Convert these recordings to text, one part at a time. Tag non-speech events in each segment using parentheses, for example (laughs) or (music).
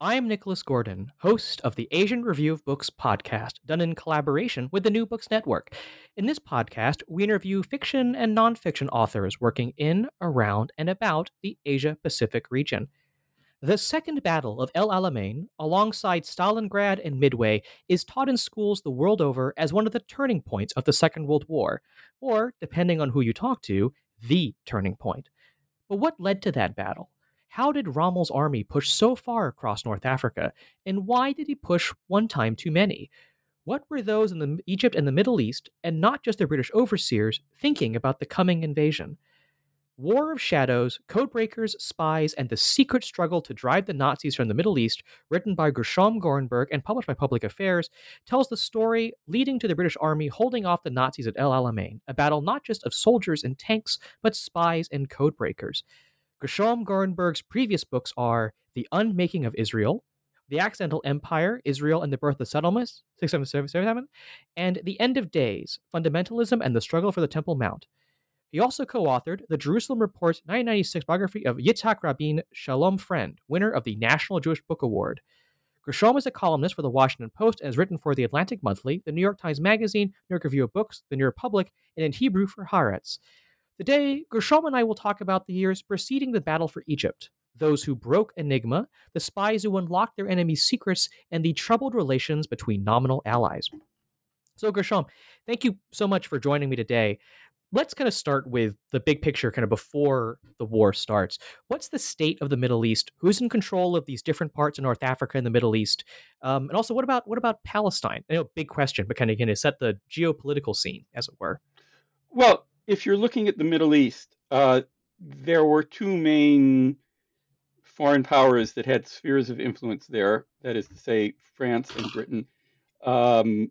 I'm Nicholas Gordon, host of the Asian Review of Books podcast, done in collaboration with the New Books Network. In this podcast, we interview fiction and nonfiction authors working in, around, and about the Asia Pacific region. The Second Battle of El Alamein, alongside Stalingrad and Midway, is taught in schools the world over as one of the turning points of the Second World War, or, depending on who you talk to, the turning point. But what led to that battle? How did Rommel's army push so far across North Africa, and why did he push one time too many? What were those in the, Egypt and the Middle East, and not just the British overseers, thinking about the coming invasion? War of Shadows, Codebreakers, Spies, and the Secret Struggle to Drive the Nazis from the Middle East, written by Gershom Gorenberg and published by Public Affairs, tells the story leading to the British Army holding off the Nazis at El Alamein, a battle not just of soldiers and tanks, but spies and codebreakers. Gershom Gorenberg's previous books are The Unmaking of Israel, The Accidental Empire, Israel and the Birth of Settlements, 677, and The End of Days, Fundamentalism and the Struggle for the Temple Mount. He also co authored the Jerusalem Report's 1996 biography of Yitzhak Rabin, Shalom Friend, winner of the National Jewish Book Award. Gershom is a columnist for the Washington Post and has written for the Atlantic Monthly, the New York Times Magazine, New York Review of Books, the New Republic, and in Hebrew for Haaretz. Today, Gershom and I will talk about the years preceding the battle for Egypt, those who broke Enigma, the spies who unlocked their enemies' secrets, and the troubled relations between nominal allies. So, Gershom, thank you so much for joining me today. Let's kind of start with the big picture, kind of before the war starts. What's the state of the Middle East? Who's in control of these different parts of North Africa and the Middle East? Um, and also, what about what about Palestine? I know, big question, but kind of to set the geopolitical scene, as it were. Well, if you're looking at the Middle East, uh, there were two main foreign powers that had spheres of influence there. That is to say, France and Britain. Um,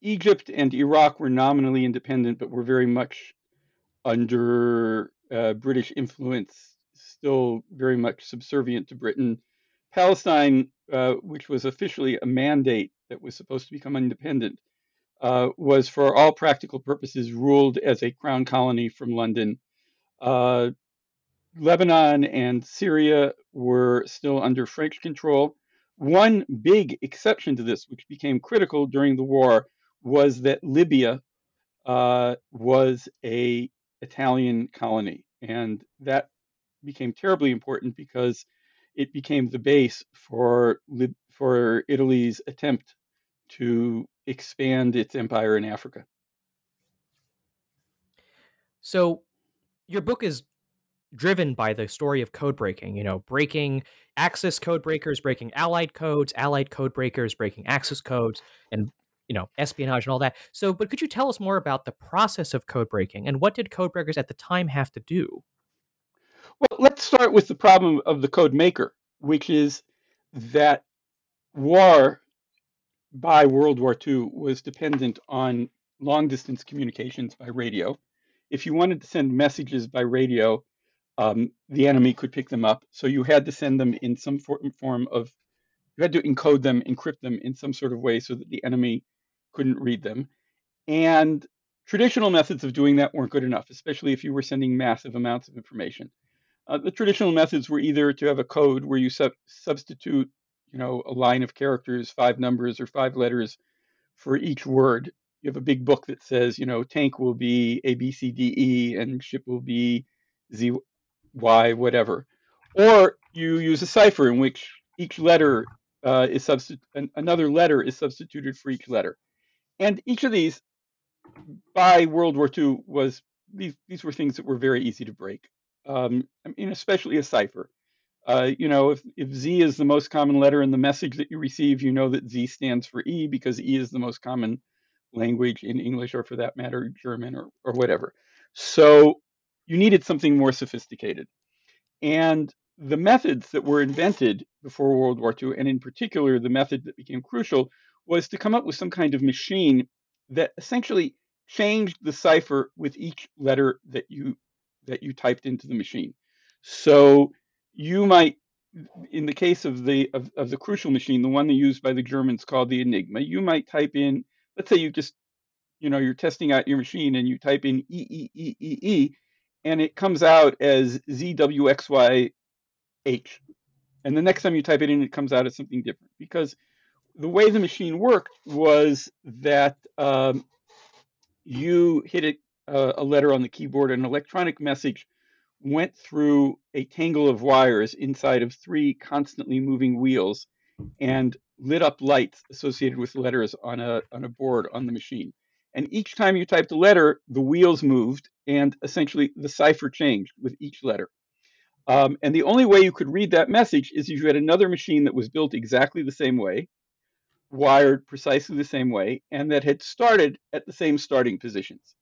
Egypt and Iraq were nominally independent, but were very much under uh, British influence, still very much subservient to Britain. Palestine, uh, which was officially a mandate that was supposed to become independent, uh, was for all practical purposes ruled as a crown colony from London. Uh, Lebanon and Syria were still under French control. One big exception to this, which became critical during the war, was that Libya uh, was a Italian colony, and that became terribly important because it became the base for for Italy's attempt to expand its empire in Africa. So, your book is driven by the story of code breaking, you know, breaking Axis code breakers, breaking Allied codes, Allied code breakers, breaking Axis codes, and you know, espionage and all that. So, but could you tell us more about the process of code breaking and what did code breakers at the time have to do? Well, let's start with the problem of the code maker, which is that war by World War II was dependent on long distance communications by radio. If you wanted to send messages by radio, um, the enemy could pick them up. So you had to send them in some form of, you had to encode them, encrypt them in some sort of way so that the enemy couldn't read them. And traditional methods of doing that weren't good enough, especially if you were sending massive amounts of information. Uh, the traditional methods were either to have a code where you sub- substitute, you know, a line of characters, five numbers or five letters for each word. You have a big book that says, you know, tank will be A, B, C, D, E, and ship will be Z, Y, whatever. Or you use a cipher in which each letter uh, is substitute, another letter is substituted for each letter. And each of these, by World War II, was these these were things that were very easy to break. Um, I mean, especially a cipher. Uh, you know, if, if Z is the most common letter in the message that you receive, you know that Z stands for E because E is the most common language in English or for that matter, German or, or whatever. So you needed something more sophisticated. And the methods that were invented before World War II, and in particular the method that became crucial, was to come up with some kind of machine that essentially changed the cipher with each letter that you that you typed into the machine. So you might, in the case of the of, of the crucial machine, the one they used by the Germans called the Enigma, you might type in, let's say you just, you know, you're testing out your machine and you type in E E E E E, and it comes out as Z W X Y H. And the next time you type it in, it comes out as something different because the way the machine worked was that um, you hit it uh, a letter on the keyboard, an electronic message went through a tangle of wires inside of three constantly moving wheels and lit up lights associated with letters on a, on a board on the machine. And each time you typed a letter, the wheels moved and essentially the cipher changed with each letter. Um, and the only way you could read that message is if you had another machine that was built exactly the same way, wired precisely the same way, and that had started at the same starting positions.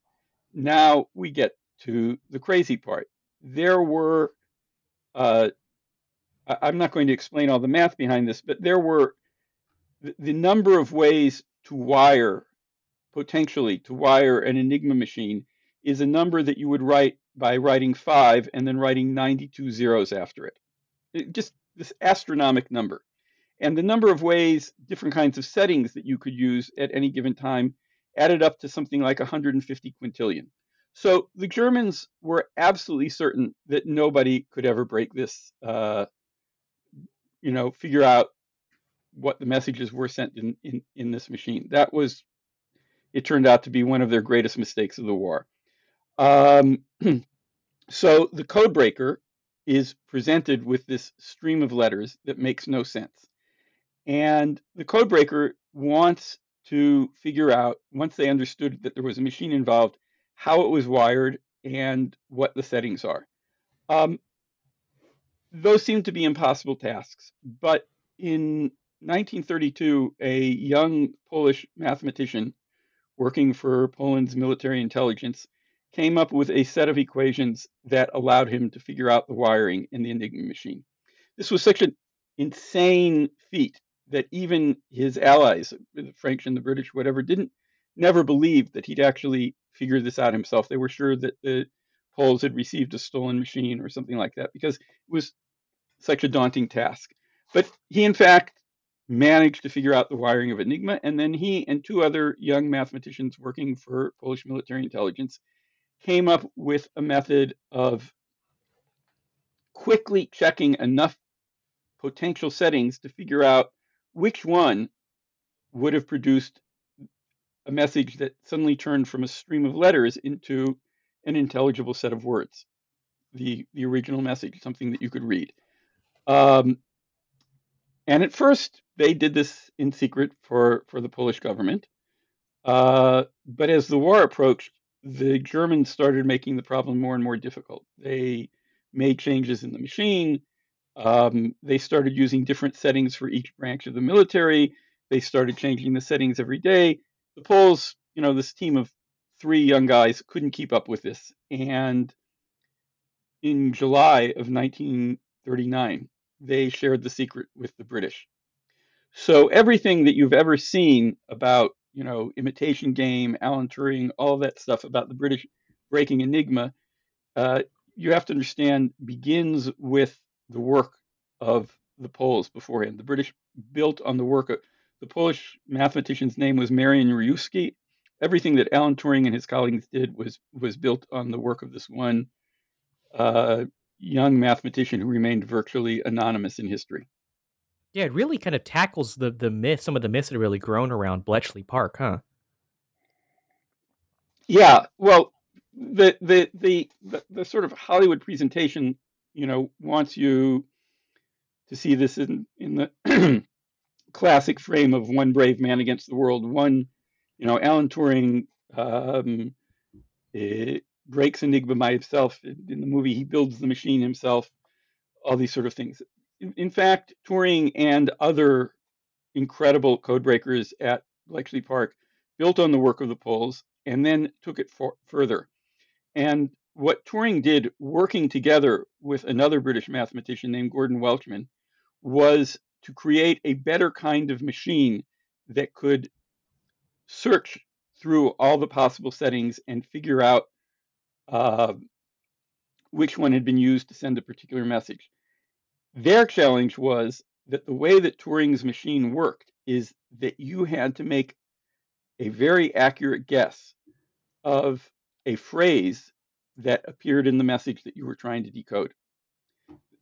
Now we get to the crazy part. There were, uh, I'm not going to explain all the math behind this, but there were the, number of ways to wire, potentially to wire an Enigma machine, is a number that you would write by writing five and then writing 92 zeros after it. it just this astronomical number. And the number of ways, different kinds of settings that you could use at any given time added up to something like 150 quintillion. So the Germans were absolutely certain that nobody could ever break this, uh, you know, figure out what the messages were sent in, in, in this machine. That was, it turned out to be one of their greatest mistakes of the war. Um, (clears throat) so the code breaker is presented with this stream of letters that makes no sense. And the code breaker wants to figure out, once they understood that there was a machine involved, how it was wired and what the settings are. Um, those seem to be impossible tasks, but in 1932, a young Polish mathematician working for Poland's military intelligence came up with a set of equations that allowed him to figure out the wiring in the Enigma machine. This was such an insane feat that even his allies, the French and the British, whatever, didn't never believed that he'd actually figure this out himself. They were sure that the Poles had received a stolen machine or something like that because it was such a daunting task. But he, in fact, managed to figure out the wiring of Enigma, and then he and two other young mathematicians working for Polish military intelligence came up with a method of quickly checking enough potential settings to figure out which one would have produced a message that suddenly turned from a stream of letters into an intelligible set of words, the, the original message, something that you could read. Um, and at first, they did this in secret for, for the Polish government. Uh, but as the war approached, the Germans started making the problem more and more difficult. They made changes in the machine. Um, they started using different settings for each branch of the military. They started changing the settings every day. The Poles, you know, this team of three young guys couldn't keep up with this. And in July of 1939, they shared the secret with the British. So everything that you've ever seen about, you know, imitation game, Alan Turing, all that stuff about the British breaking Enigma, uh, you have to understand, begins with the work of the Poles beforehand. The British built on the work of the Polish mathematician's name was Marian Rejewski. Everything that Alan Turing and his colleagues did was was built on the work of this one uh, young mathematician who remained virtually anonymous in history. Yeah, it really kind of tackles the the myth, some of the myths that have really grown around Bletchley Park, huh? Yeah, well, the the the the, the sort of Hollywood presentation, you know, wants you to see this in in the (clears throat) classic frame of one brave man against the world. One, you know, Alan Turing um, breaks Enigma by himself. In the movie, he builds the machine himself. All these sort of things. In, in fact, Turing and other incredible code breakers at Bletchley Park built on the work of the Poles and then took it for, further. And what Turing did, working together with another British mathematician named Gordon Welchman, was to create a better kind of machine that could search through all the possible settings and figure out uh, which one had been used to send a particular message. Their challenge was that the way that Turing's machine worked is that you had to make a very accurate guess of a phrase that appeared in the message that you were trying to decode.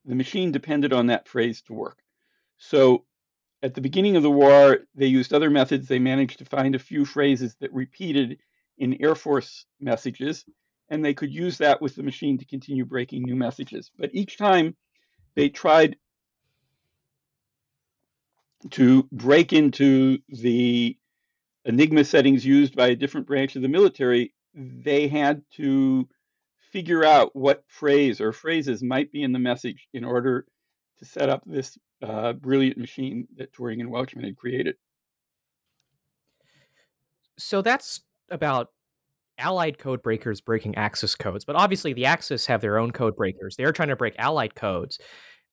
The machine depended on that phrase to work. So at the beginning of the war, they used other methods. They managed to find a few phrases that repeated in Air Force messages, and they could use that with the machine to continue breaking new messages. But each time they tried to break into the Enigma settings used by a different branch of the military, they had to figure out what phrase or phrases might be in the message in order to set up this uh, brilliant machine that Turing and Welchman had created. So that's about Allied code breakers breaking Axis codes, but obviously the Axis have their own code breakers. They're trying to break Allied codes,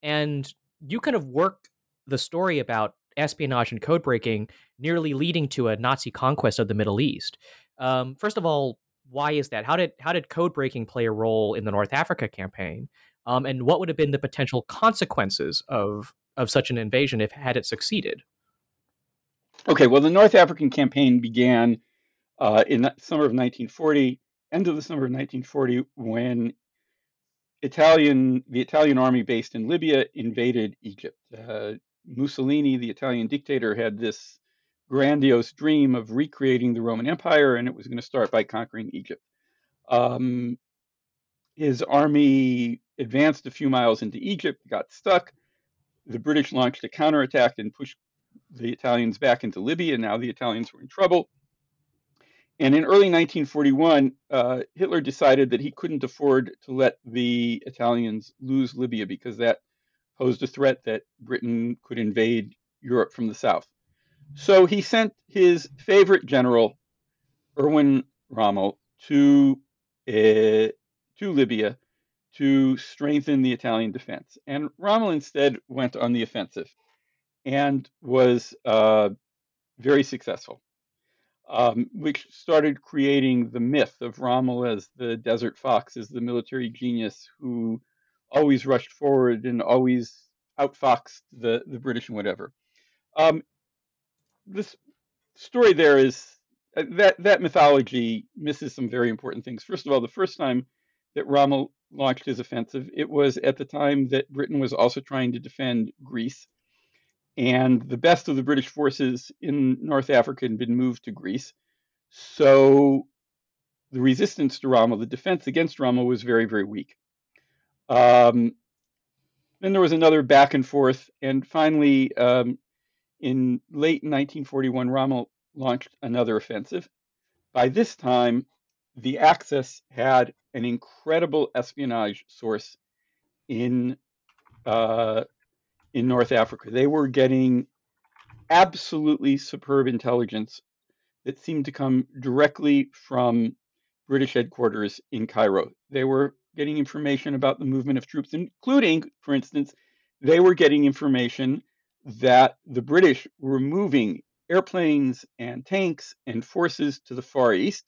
and you kind of work the story about espionage and code breaking nearly leading to a Nazi conquest of the Middle East. Um, first of all, why is that? How did how did code breaking play a role in the North Africa campaign? Um, and what would have been the potential consequences of of such an invasion if had it succeeded? Okay, well, the North African campaign began uh, in the summer of 1940, end of the summer of 1940, when Italian the Italian army based in Libya invaded Egypt. Uh, Mussolini, the Italian dictator, had this grandiose dream of recreating the Roman Empire, and it was going to start by conquering Egypt. Um, his army advanced a few miles into Egypt, got stuck. The British launched a counterattack and pushed the Italians back into Libya. Now the Italians were in trouble. And in early 1941, uh, Hitler decided that he couldn't afford to let the Italians lose Libya because that posed a threat that Britain could invade Europe from the south. So he sent his favorite general, Erwin Rommel, to uh, to Libya to strengthen the Italian defense. And Rommel instead went on the offensive and was uh, very successful, um, which started creating the myth of Rommel as the desert fox, as the military genius who always rushed forward and always outfoxed the, the British and whatever. Um, this story there is uh, that that mythology misses some very important things. First of all, the first time that Rommel launched his offensive, it was at the time that Britain was also trying to defend Greece. And the best of the British forces in North Africa had been moved to Greece. So the resistance to Rommel, the defense against Rommel, was very, very weak. Um, then there was another back and forth. And finally, um, in late 1941, Rommel launched another offensive. By this time, the Axis had an incredible espionage source in uh, in North Africa. They were getting absolutely superb intelligence that seemed to come directly from British headquarters in Cairo. They were getting information about the movement of troops, including, for instance, they were getting information that the British were moving airplanes and tanks and forces to the Far East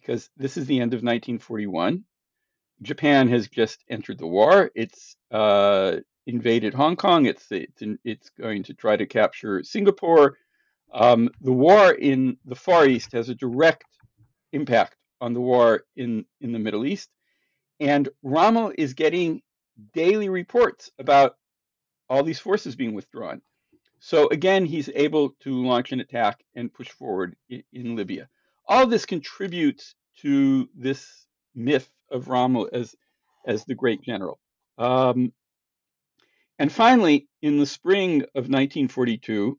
because this is the end of 1941. Japan has just entered the war. It's uh, invaded Hong Kong. It's it's it's going to try to capture Singapore. Um, the war in the Far East has a direct impact on the war in in the Middle East, and Rommel is getting daily reports about all these forces being withdrawn. So again, he's able to launch an attack and push forward in, in Libya. All this contributes to this myth of Rommel as as the great general. Um, and finally, in the spring of 1942,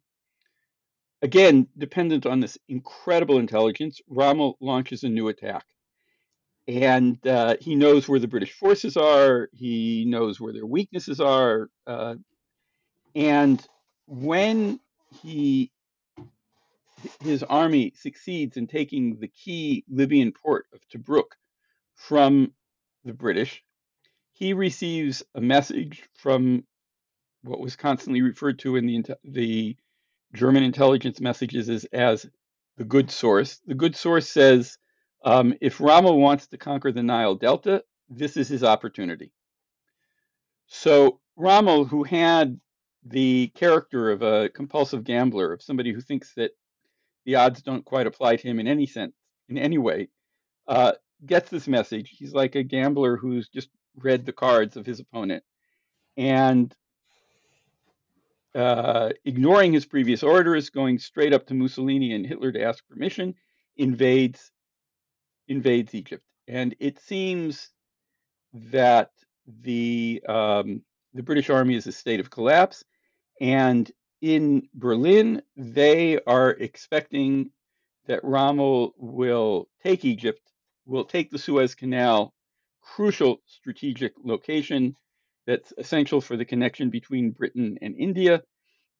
again dependent on this incredible intelligence, Rommel launches a new attack. And uh, he knows where the British forces are. He knows where their weaknesses are. Uh, and when he his army succeeds in taking the key Libyan port of Tobruk from the British, he receives a message from what was constantly referred to in the the German intelligence messages as, as the good source. The good source says um, if Rommel wants to conquer the Nile Delta, this is his opportunity. So Rommel, who had the character of a compulsive gambler, of somebody who thinks that the odds don't quite apply to him in any sense, in any way, uh, gets this message. He's like a gambler who's just read the cards of his opponent and uh, ignoring his previous orders, going straight up to Mussolini and Hitler to ask permission, invades invades Egypt. And it seems that the um, the British Army is a state of collapse, and in Berlin they are expecting that Rommel will take Egypt, will take the Suez Canal, crucial strategic location that's essential for the connection between Britain and India,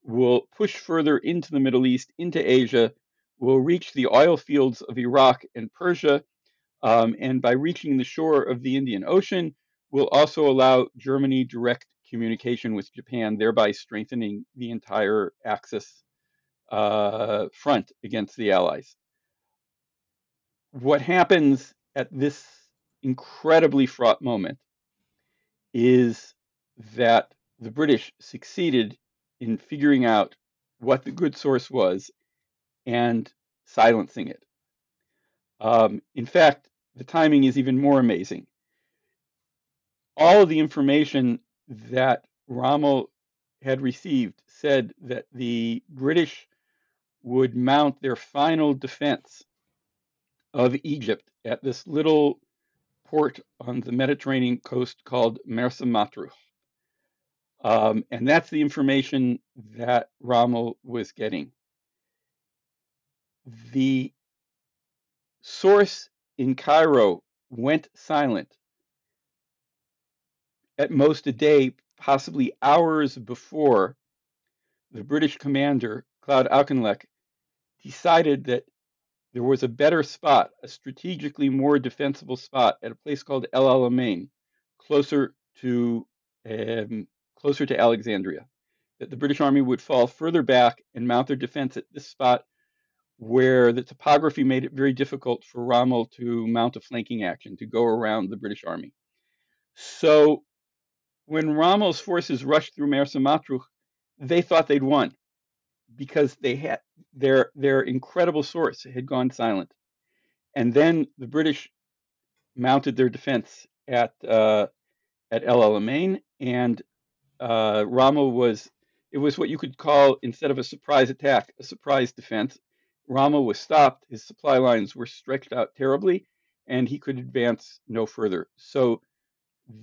will push further into the Middle East, into Asia, will reach the oil fields of Iraq and Persia, um, and by reaching the shore of the Indian Ocean, will also allow Germany direct communication with Japan, thereby strengthening the entire Axis uh, front against the Allies. What happens at this incredibly fraught moment is that the British succeeded in figuring out what the good source was and silencing it. Um, in fact, the timing is even more amazing. All of the information that Rommel had received said that the British would mount their final defense of Egypt at this little port on the Mediterranean coast called Mersa Matruh. Um, and that's the information that Rommel was getting. The source in Cairo went silent at most a day, possibly hours before the British commander, Claude Auchinleck, decided that there was a better spot, a strategically more defensible spot at a place called El Alamein, closer to um, closer to Alexandria. That the British Army would fall further back and mount their defense at this spot where the topography made it very difficult for Rommel to mount a flanking action, to go around the British Army. So when Rommel's forces rushed through Mersa Matruh, they thought they'd won because they had their their incredible source had gone silent, and then the British mounted their defense at uh, at El Alamein, and uh, Rommel was it was what you could call instead of a surprise attack, a surprise defense. Rommel was stopped; his supply lines were stretched out terribly, and he could advance no further. So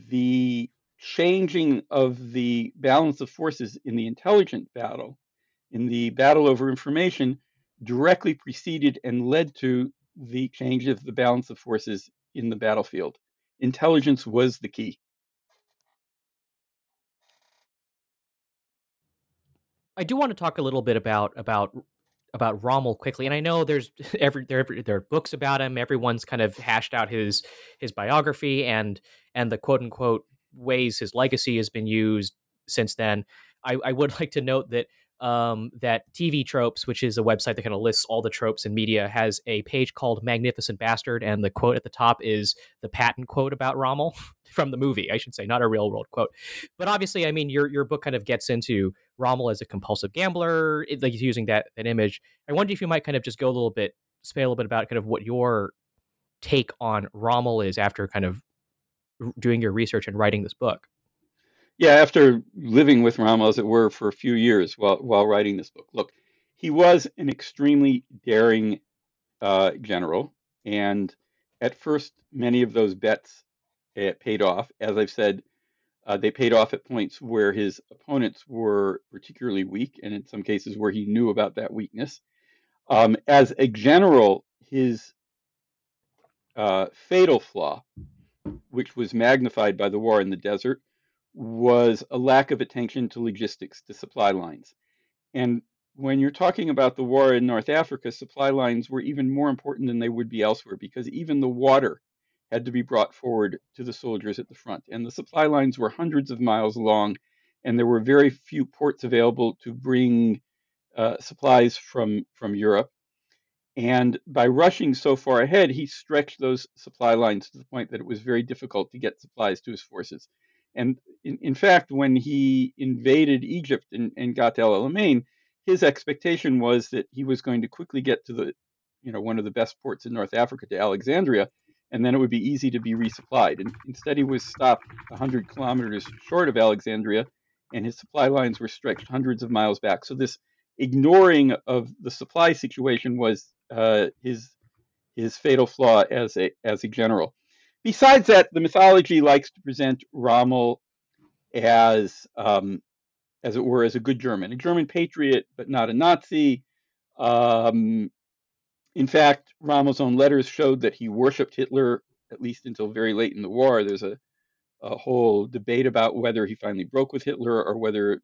the changing of the balance of forces in the intelligent battle in the battle over information directly preceded and led to the change of the balance of forces in the battlefield. Intelligence was the key. I do want to talk a little bit about about about Rommel quickly, and I know there's (laughs) every there there are books about him. Everyone's kind of hashed out his his biography and and the quote unquote ways his legacy has been used since then. I, I would (laughs) like to note that um, that TV Tropes, which is a website that kind of lists all the tropes in media, has a page called Magnificent Bastard. And the quote at the top is the Patton quote about Rommel (laughs) from the movie, I should say, not a real world quote. But obviously, I mean, your, your book kind of gets into Rommel as a compulsive gambler, it, like using that, that image. I wonder if you might kind of just go a little bit, say a little bit about kind of what your take on Rommel is after kind of doing your research and writing this book. Yeah, after living with Rommel, as it were, for a few years while while writing this book. Look, he was an extremely daring uh, general, and at first, many of those bets uh, paid off. As I've said, uh, they paid off at points where his opponents were particularly weak, and in some cases where he knew about that weakness. Um, as a general, his uh, fatal flaw, which was magnified by the war in the desert, was a lack of attention to logistics, to supply lines. And when you're talking about the war in North Africa, supply lines were even more important than they would be elsewhere because even the water had to be brought forward to the soldiers at the front. And the supply lines were hundreds of miles long, and there were very few ports available to bring uh, supplies from, from Europe. And by rushing so far ahead, he stretched those supply lines to the point that it was very difficult to get supplies to his forces. And in, in fact, when he invaded Egypt and, and got to El Alamein, his expectation was that he was going to quickly get to the, you know, one of the best ports in North Africa, to Alexandria, and then it would be easy to be resupplied. And instead, he was stopped 100 kilometers short of Alexandria, and his supply lines were stretched hundreds of miles back. So this ignoring of the supply situation was uh, his his fatal flaw as a as a general. Besides that, the mythology likes to present Rommel as, um, as it were, as a good German, a German patriot, but not a Nazi. Um, in fact, Rommel's own letters showed that he worshipped Hitler, at least until very late in the war. There's a, a whole debate about whether he finally broke with Hitler or whether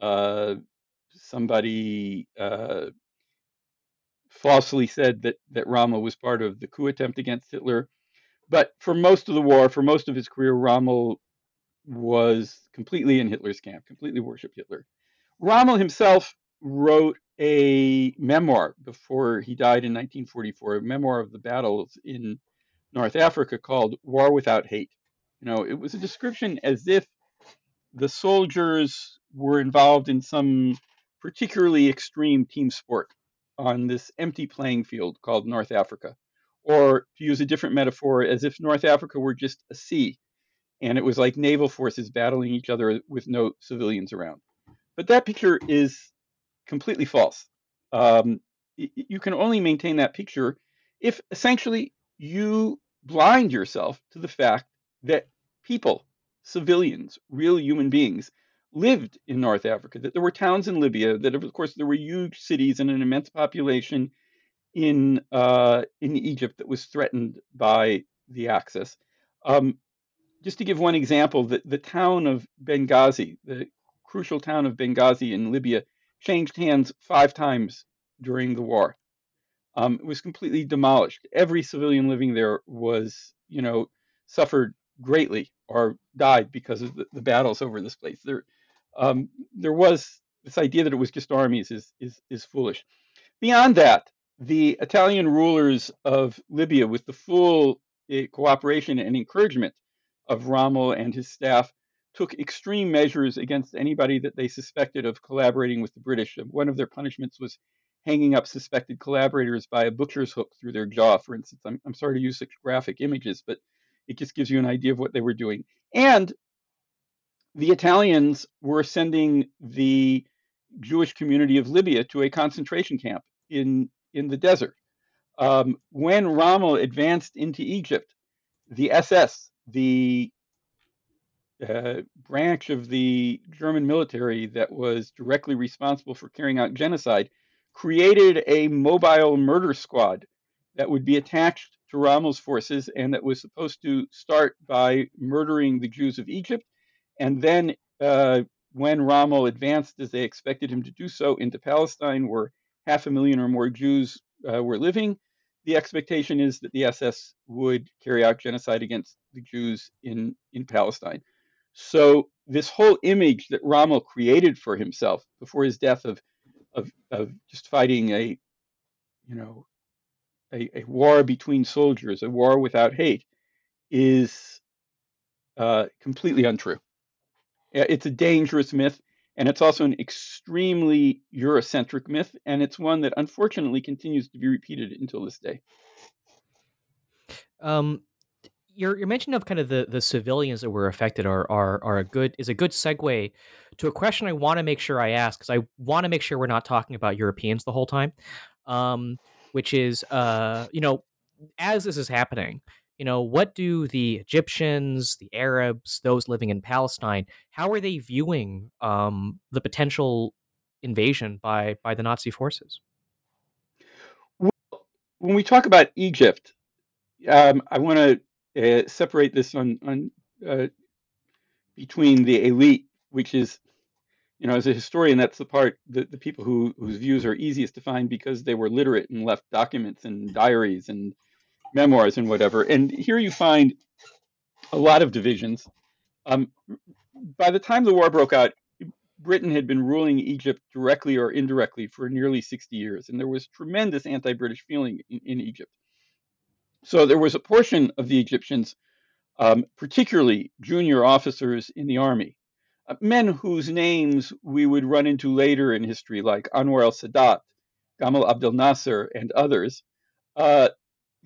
uh, somebody uh, falsely said that, that Rommel was part of the coup attempt against Hitler. But for most of the war, for most of his career, Rommel was completely in Hitler's camp, completely worshipped Hitler. Rommel himself wrote a memoir before he died in 1944, a memoir of the battles in North Africa called War Without Hate. You know, it was a description as if the soldiers were involved in some particularly extreme team sport on this empty playing field called North Africa. Or to use a different metaphor, as if North Africa were just a sea and it was like naval forces battling each other with no civilians around. But that picture is completely false. Um, you can only maintain that picture if essentially you blind yourself to the fact that people, civilians, real human beings, lived in North Africa, that there were towns in Libya, that of course there were huge cities and an immense population in uh, in Egypt that was threatened by the Axis. Um, just to give one example, the, the town of Benghazi, the crucial town of Benghazi in Libya, changed hands five times during the war. Um, it was completely demolished. Every civilian living there was, you know, suffered greatly or died because of the, the battles over this place. There, um, there was this idea that it was just armies is is is foolish. Beyond that, the Italian rulers of Libya, with the full uh, cooperation and encouragement of Rommel and his staff, took extreme measures against anybody that they suspected of collaborating with the British. One of their punishments was hanging up suspected collaborators by a butcher's hook through their jaw, for instance. I'm, I'm sorry to use such graphic images, but it just gives you an idea of what they were doing. And the Italians were sending the Jewish community of Libya to a concentration camp in in the desert. Um, when Rommel advanced into Egypt, the SS, the uh, branch of the German military that was directly responsible for carrying out genocide, created a mobile murder squad that would be attached to Rommel's forces and that was supposed to start by murdering the Jews of Egypt. And then, uh, when Rommel advanced, as they expected him to do so, into Palestine, where half a million or more Jews uh, were living, the expectation is that the SS would carry out genocide against the Jews in, in Palestine. So this whole image that Rommel created for himself before his death of of, of just fighting a you know a, a war between soldiers, a war without hate, is uh, completely untrue. It's a dangerous myth, and it's also an extremely Eurocentric myth, and it's one that unfortunately continues to be repeated until this day. Um, your your mention of kind of the the civilians that were affected are are are a good is a good segue to a question I want to make sure I ask because I want to make sure we're not talking about Europeans the whole time. Um, which is uh, you know, as this is happening, you know, what do the Egyptians, the Arabs, those living in Palestine, how are they viewing um, the potential invasion by by the Nazi forces? When we talk about Egypt, um, I want to uh, separate this on on uh, between the elite, which is, you know, as a historian, that's the part the, the people who whose views are easiest to find because they were literate and left documents and diaries and memoirs and whatever. And here you find a lot of divisions. Um, by the time the war broke out, Britain had been ruling Egypt directly or indirectly for nearly 60 years, and there was tremendous anti British feeling in, in, Egypt. So there was a portion of the Egyptians, um, particularly junior officers in the army, uh, men whose names we would run into later in history, like Anwar al Sadat, Gamal Abdel Nasser, and others, uh,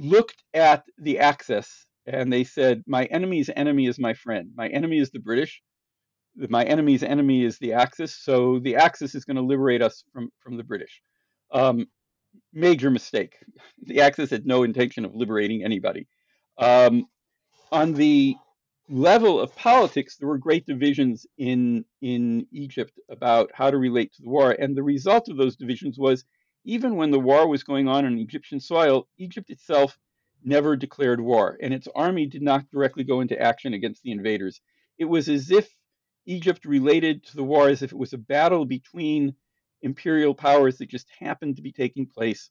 looked at the Axis and they said, My enemy's enemy is my friend. My enemy is the British. My enemy's enemy is the Axis. So the Axis is going to liberate us from, from the British. Um, major mistake. The Axis had no intention of liberating anybody. Um, on the level of politics, there were great divisions in in Egypt about how to relate to the war, and the result of those divisions was even when the war was going on on Egyptian soil, Egypt itself never declared war, and its army did not directly go into action against the invaders. It was as if Egypt related to the war as if it was a battle between imperial powers that just happened to be taking place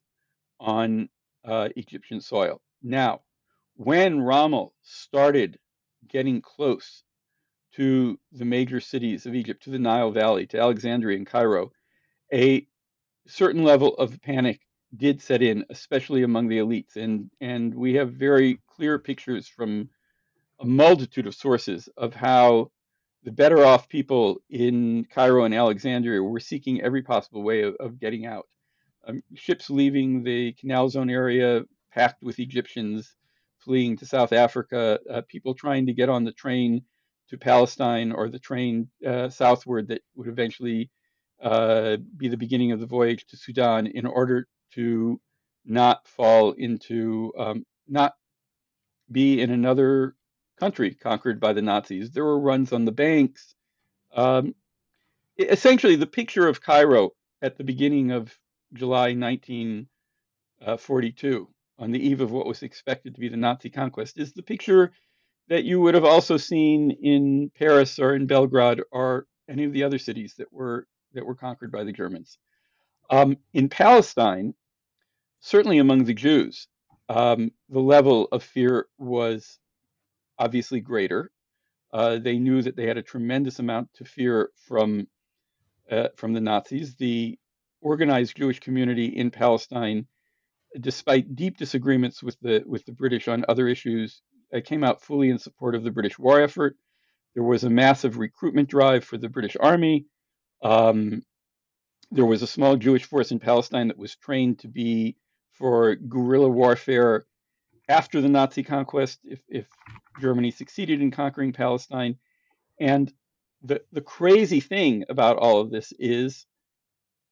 on uh, Egyptian soil. Now, when Rommel started getting close to the major cities of Egypt, to the Nile Valley, to Alexandria and Cairo, a certain level of panic did set in, especially among the elites, and and we have very clear pictures from a multitude of sources of how the better off people in Cairo and Alexandria were seeking every possible way of, of getting out. Um, ships leaving the Canal Zone area packed with Egyptians fleeing to South Africa, uh, people trying to get on the train to Palestine or the train uh, southward that would eventually uh, be the beginning of the voyage to Sudan in order to not fall into, um, not be in another country conquered by the Nazis. There were runs on the banks. Um, essentially, the picture of Cairo at the beginning of July 1942, uh, on the eve of what was expected to be the Nazi conquest, is the picture that you would have also seen in Paris or in Belgrade or any of the other cities that were that were conquered by the Germans. Um, in Palestine, certainly among the Jews, um, the level of fear was obviously greater. Uh, they knew that they had a tremendous amount to fear from uh, from the Nazis. The organized Jewish community in Palestine, despite deep disagreements with the with the British on other issues, uh, came out fully in support of the British war effort. There was a massive recruitment drive for the British Army. Um, there was a small Jewish force in Palestine that was trained to be for guerrilla warfare after the Nazi conquest, if, if Germany succeeded in conquering Palestine. And the, the crazy thing about all of this is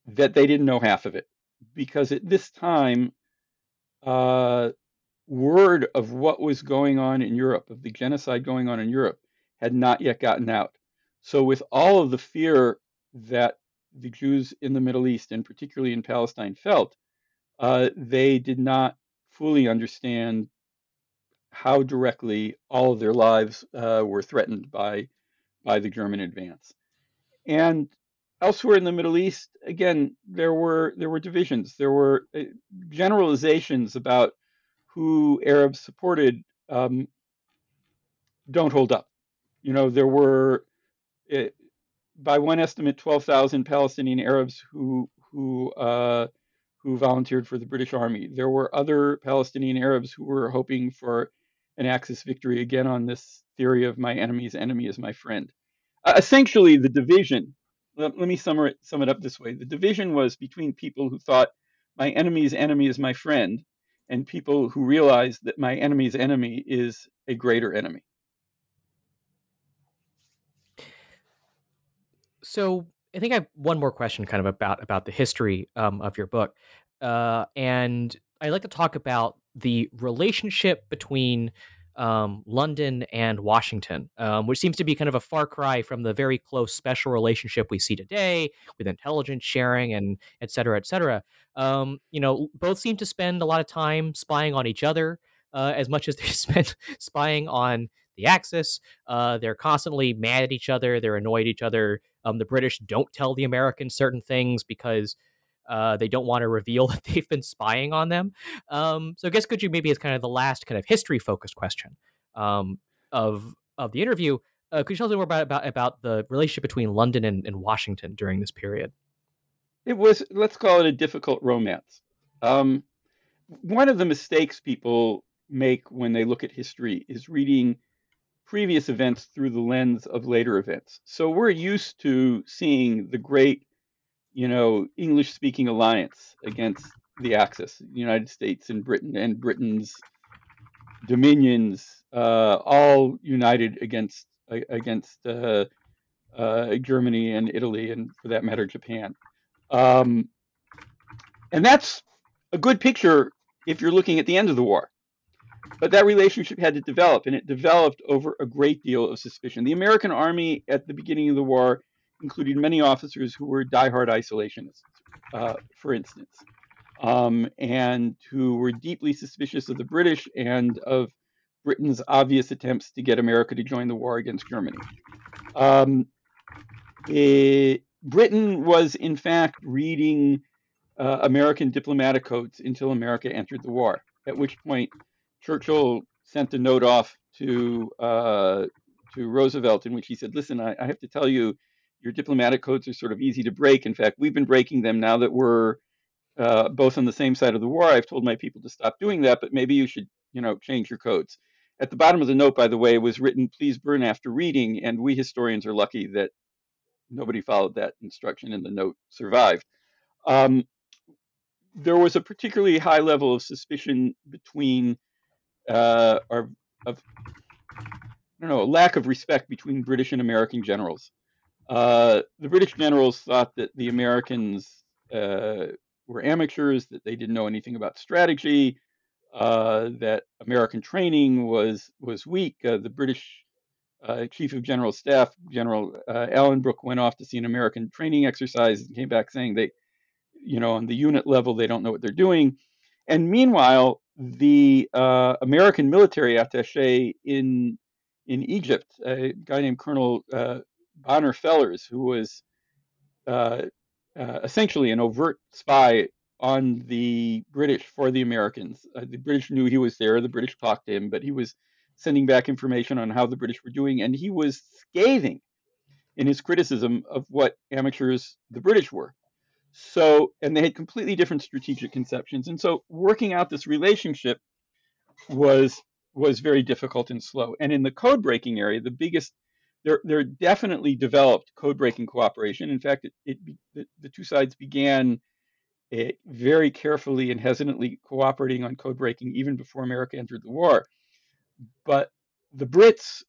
that they didn't know half of it. Because at this time, uh, word of what was going on in Europe, of the genocide going on in Europe, had not yet gotten out. So, with all of the fear that the Jews in the Middle East, and particularly in Palestine, felt, uh, they did not fully understand how directly all of their lives uh, were threatened by by the German advance. And elsewhere in the Middle East, again, there were there were divisions. There were uh, generalizations about who Arabs supported um, don't hold up you know, there were, it, by one estimate, 12,000 Palestinian Arabs who who uh, who volunteered for the British Army. There were other Palestinian Arabs who were hoping for an Axis victory again on this theory of my enemy's enemy is my friend. Uh, essentially, the division. Let, let me sum it, sum it up this way: the division was between people who thought my enemy's enemy is my friend, and people who realized that my enemy's enemy is a greater enemy. So I think I have one more question, kind of about about the history um, of your book, uh, and I'd like to talk about the relationship between um, London and Washington, um, which seems to be kind of a far cry from the very close special relationship we see today with intelligence sharing and et cetera, et cetera. Um, you know, both seem to spend a lot of time spying on each other uh, as much as they (laughs) spend spying on the Axis. Uh, they're constantly mad at each other. They're annoyed at each other. Um, the British don't tell the Americans certain things because uh, they don't want to reveal (laughs) that they've been spying on them. Um, so I guess could you maybe as kind of the last kind of history focused question um, of of the interview, uh, could you tell us more about, about about the relationship between London and, and, Washington during this period? It was let's call it a difficult romance. Um, one of the mistakes people make when they look at history is reading previous events through the lens of later events. So we're used to seeing the great you know, English speaking alliance against the Axis, the United States and Britain and Britain's dominions, uh, all united against against uh, uh, Germany and Italy, and for that matter, Japan. Um, and that's a good picture if you're looking at the end of the war. But that relationship had to develop, and it developed over a great deal of suspicion. The American army at the beginning of the war included many officers who were diehard isolationists, uh, for instance, um, and who were deeply suspicious of the British and of Britain's obvious attempts to get America to join the war against Germany. Um, it, Britain was, in fact, reading uh, American diplomatic codes until America entered the war, at which point Churchill sent a note off to uh, to Roosevelt in which he said, "Listen, I, I, have to tell you, your diplomatic codes are sort of easy to break. In fact, we've been breaking them now that we're uh, both on the same side of the war. I've told my people to stop doing that, but maybe you should, you know, change your codes. At the bottom of the note, by the way, was written, please burn after reading. And we historians are lucky that nobody followed that instruction and the note survived. Um, there was a particularly high level of suspicion between, uh, or of, I don't know, a lack of respect between British and American generals. Uh, the British generals thought that the Americans uh, were amateurs, that they didn't know anything about strategy, uh, that American training was was weak. Uh, the British uh, Chief of General Staff, General Alanbrooke, went off to see an American training exercise and came back saying they, you know, on the unit level, they don't know what they're doing. And meanwhile, the American military attaché in in Egypt, a guy named Colonel Bonner Fellers, who was uh, uh, essentially an overt spy on the British for the Americans. Uh, the British knew he was there, the British to him, but he was sending back information on how the British were doing, and he was scathing in his criticism of what amateurs the British were. So, and they had completely different strategic conceptions. And so, working out this relationship was was very difficult and slow. And in the code breaking area, the biggest there, there definitely developed code breaking cooperation. In fact, it, it the, the, two sides began eh, very carefully and hesitantly cooperating on code breaking even before America entered the war. But the Brits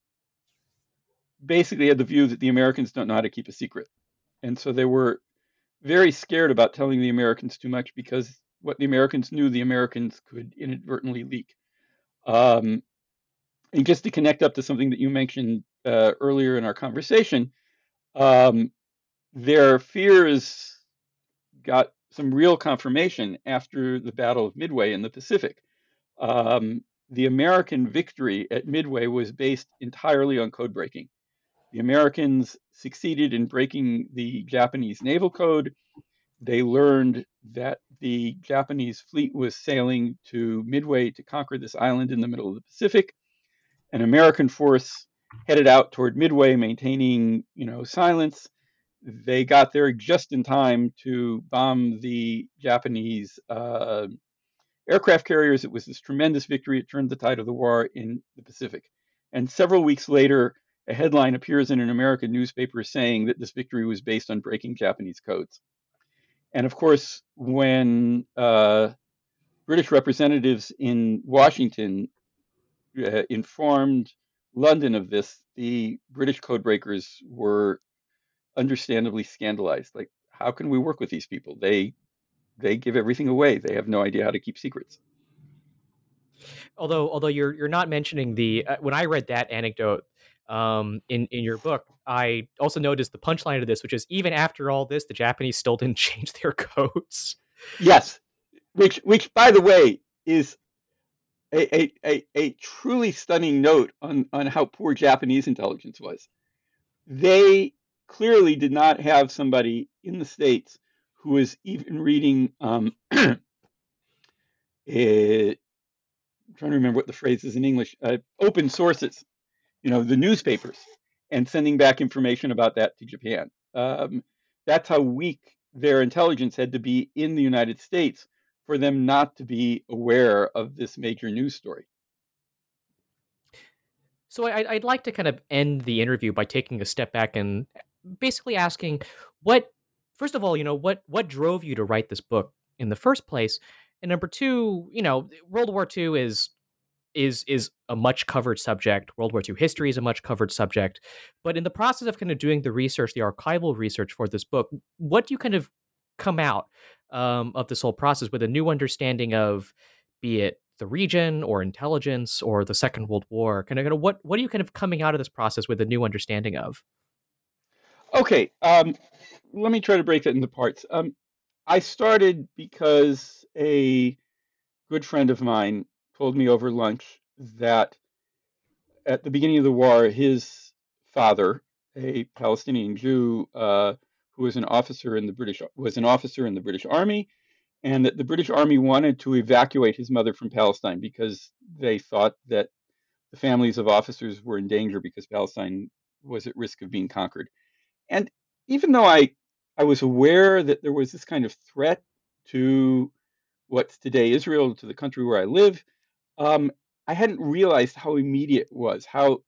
basically had the view that the Americans don't know how to keep a secret. And so they were very scared about telling the Americans too much because what the Americans knew, the Americans could inadvertently leak. Um, and just to connect up to something that you mentioned uh, earlier in our conversation, um, their fears got some real confirmation after the Battle of Midway in the Pacific. Um, the American victory at Midway was based entirely on code breaking. The Americans succeeded in breaking the Japanese naval code. They learned that the Japanese fleet was sailing to Midway to conquer this island in the middle of the Pacific. An American force headed out toward Midway, maintaining, you know, silence. They got there just in time to bomb the Japanese uh, aircraft carriers. It was this tremendous victory. It turned the tide of the war in the Pacific. And several weeks later, a headline appears in an American newspaper saying that this victory was based on breaking Japanese codes. And of course, when uh, British representatives in Washington uh, informed London of this, the British codebreakers were understandably scandalized. Like, how can we work with these people? They they give everything away. They have no idea how to keep secrets. Although, although you're you're not mentioning the uh, when I read that anecdote um, in in your book, I also noticed the punchline of this, which is even after all this, the Japanese still (laughs) didn't change their codes. Yes, which which by the way is a, a, a, a truly stunning note on, on how poor Japanese intelligence was. They clearly did not have somebody in the States who was even reading um, a, (clears throat) I'm trying to remember what the phrase is in English, uh, open sources, you know, the newspapers, and sending back information about that to Japan. Um, that's how weak their intelligence had to be in the United States for them not to be aware of this major news story. So I, would like to kind of end the interview by taking a step back and basically asking what, first of all, you know, what what drove you to write this book in the first place, and number two, you know, World War II is is is a much covered subject. World War II history is a much covered subject, but in the process of kind of doing the research, the archival research for this book, what do you kind of come out um, of this whole process with a new understanding of, be it the region or intelligence or the Second World War? Kind of, what what are you kind of coming out of this process with a new understanding of? Okay, um, let me try to break that into parts. Um, I started because a good friend of mine told me over lunch that at the beginning of the war, his father, a Palestinian Jew, uh, who was an officer in the British was an officer in the British Army, and that the British Army wanted to evacuate his mother from Palestine because they thought that the families of officers were in danger because Palestine was at risk of being conquered. And even though I I was aware that there was this kind of threat to what's today Israel, to the country where I live, um, I hadn't realized how immediate it was, how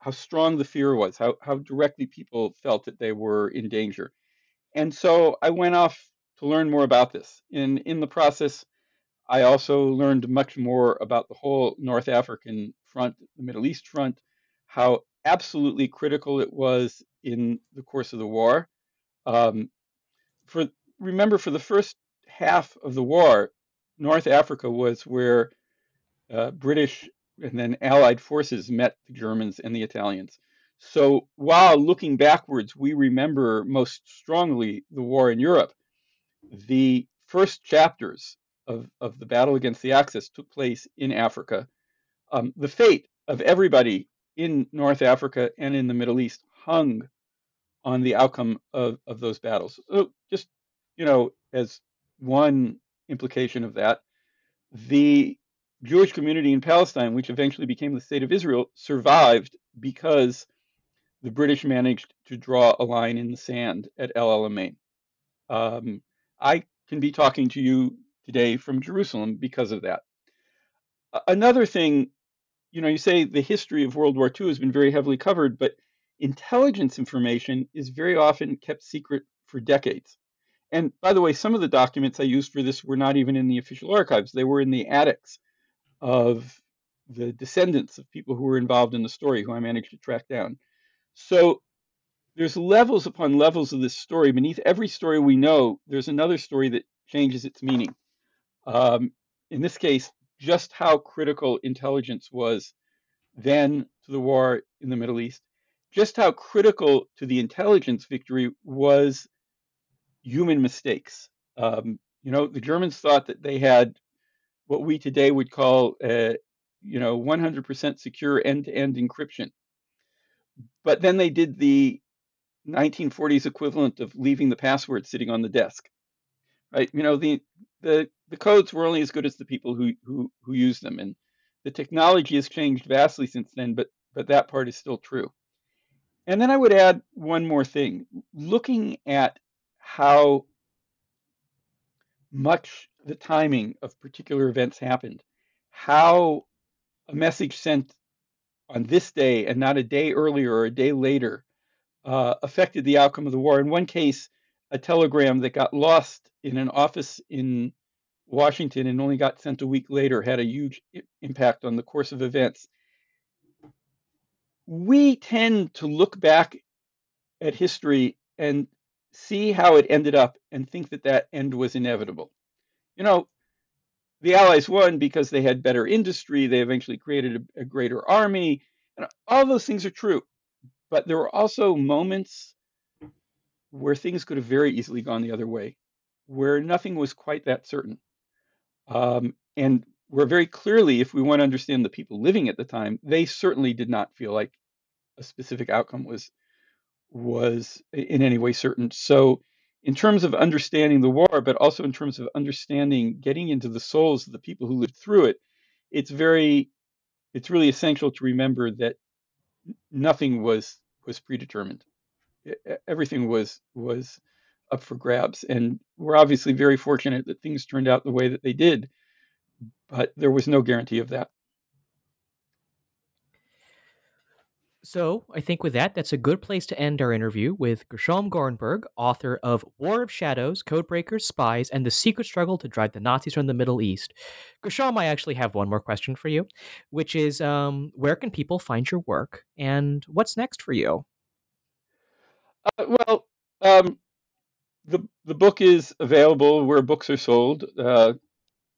how strong the fear was, how, how directly people felt that they were in danger. And so I went off to learn more about this. And in the process, I also learned much more about the whole North African front, the Middle East front, how absolutely critical it was in the course of the war. Um, for remember, for the first half of the war, North Africa was where uh, British and then Allied forces met the Germans and the Italians. So while looking backwards, we remember most strongly the war in Europe. The first chapters of, of the battle against the Axis took place in Africa. Um, the fate of everybody in North Africa and in the Middle East hung on the outcome of, of those battles. So just, you know, as one implication of that, the Jewish community in Palestine, which eventually became the state of Israel, survived because the British managed to draw a line in the sand at El Alamein. Um, I can be talking to you today from Jerusalem because of that. Another thing, you know, you say the history of World War II has been very heavily covered, but intelligence information is very often kept secret for decades. And by the way, some of the documents I used for this were not even in the official archives, they were in the attics of the descendants of people who were involved in the story who I managed to track down. So there's levels upon levels of this story. Beneath every story we know, there's another story that changes its meaning. Um, in this case, just how critical intelligence was then to the war in the Middle East, just how critical to the intelligence victory was human mistakes. Um, you know, the Germans thought that they had what we today would call, uh, you know, 100% secure end-to-end encryption. But then they did the 1940s equivalent of leaving the password sitting on the desk, right? You know, the the the codes were only as good as the people who who who use them, and the technology has changed vastly since then. But but that part is still true. And then I would add one more thing. Looking at how much the timing of particular events happened, how a message sent on this day and not a day earlier or a day later uh, affected the outcome of the war. In one case, a telegram that got lost in an office in Washington and only got sent a week later had a huge impact on the course of events. We tend to look back at history and see how it ended up and think that that end was inevitable. You know, the Allies won because they had better industry, they eventually created a, a greater army, and all those things are true. But there were also moments where things could have very easily gone the other way, where nothing was quite that certain. Um, and where very clearly, if we want to understand the people living at the time, they certainly did not feel like a specific outcome was was in any way certain. So, in terms of understanding the war, but also in terms of understanding getting into the souls of the people who lived through it, it's very it's really essential to remember that nothing was was predetermined. Everything was was up for grabs. And we're obviously very fortunate that things turned out the way that they did, but there was no guarantee of that. So, I think with that, that's a good place to end our interview with Gershom Gorenberg, author of War of Shadows, Codebreakers, Spies, and the Secret Struggle to Drive the Nazis from the Middle East. Gershom, I actually have one more question for you, which is um, where can people find your work and what's next for you? Uh, well, um, the the book is available where books are sold, uh,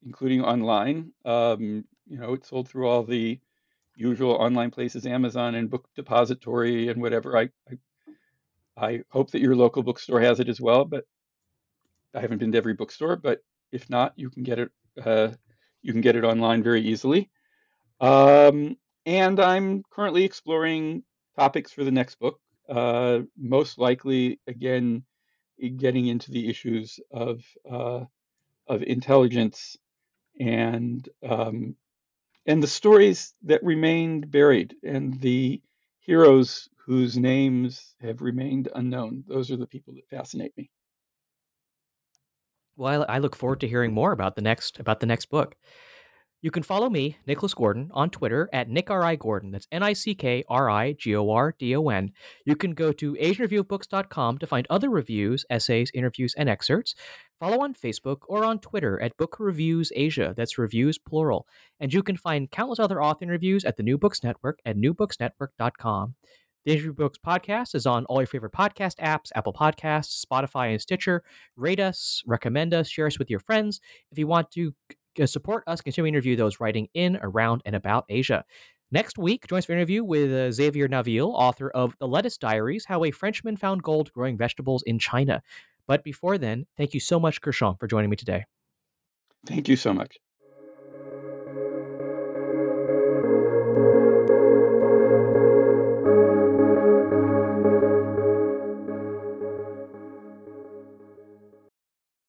including online. Um, you know, it's sold through all the usual online places, Amazon and Book Depository and whatever. I, I, I hope that your local bookstore has it as well, but I haven't been to every bookstore. But if not, you can get it. Uh, you can get it online very easily. Um, and I'm currently exploring topics for the next book. Uh, most likely, again, getting into the issues of uh, of intelligence and um, and the stories that remained buried and the heroes whose names have remained unknown. Those are the people that fascinate me. Well, I look forward to hearing more about the next about the next book. You can follow me, Nicholas Gordon, on Twitter at NickRIGordon. That's N I C K R I G O R D O N. You can go to AsianReviewOfBooks.com to find other reviews, essays, interviews, and excerpts. Follow on Facebook or on Twitter at Book Reviews Asia. That's reviews plural. And you can find countless other author interviews at the New Books Network at newbooksnetwork.com. The Asian Books podcast is on all your favorite podcast apps, Apple Podcasts, Spotify, and Stitcher. Rate us, recommend us, share us with your friends. If you want to support us continuing to interview those writing in, around, and about Asia. Next week, join us for an interview with uh, Xavier Naville, author of The Lettuce Diaries How a Frenchman Found Gold Growing Vegetables in China. But before then, thank you so much, Gershom, for joining me today. Thank you so much.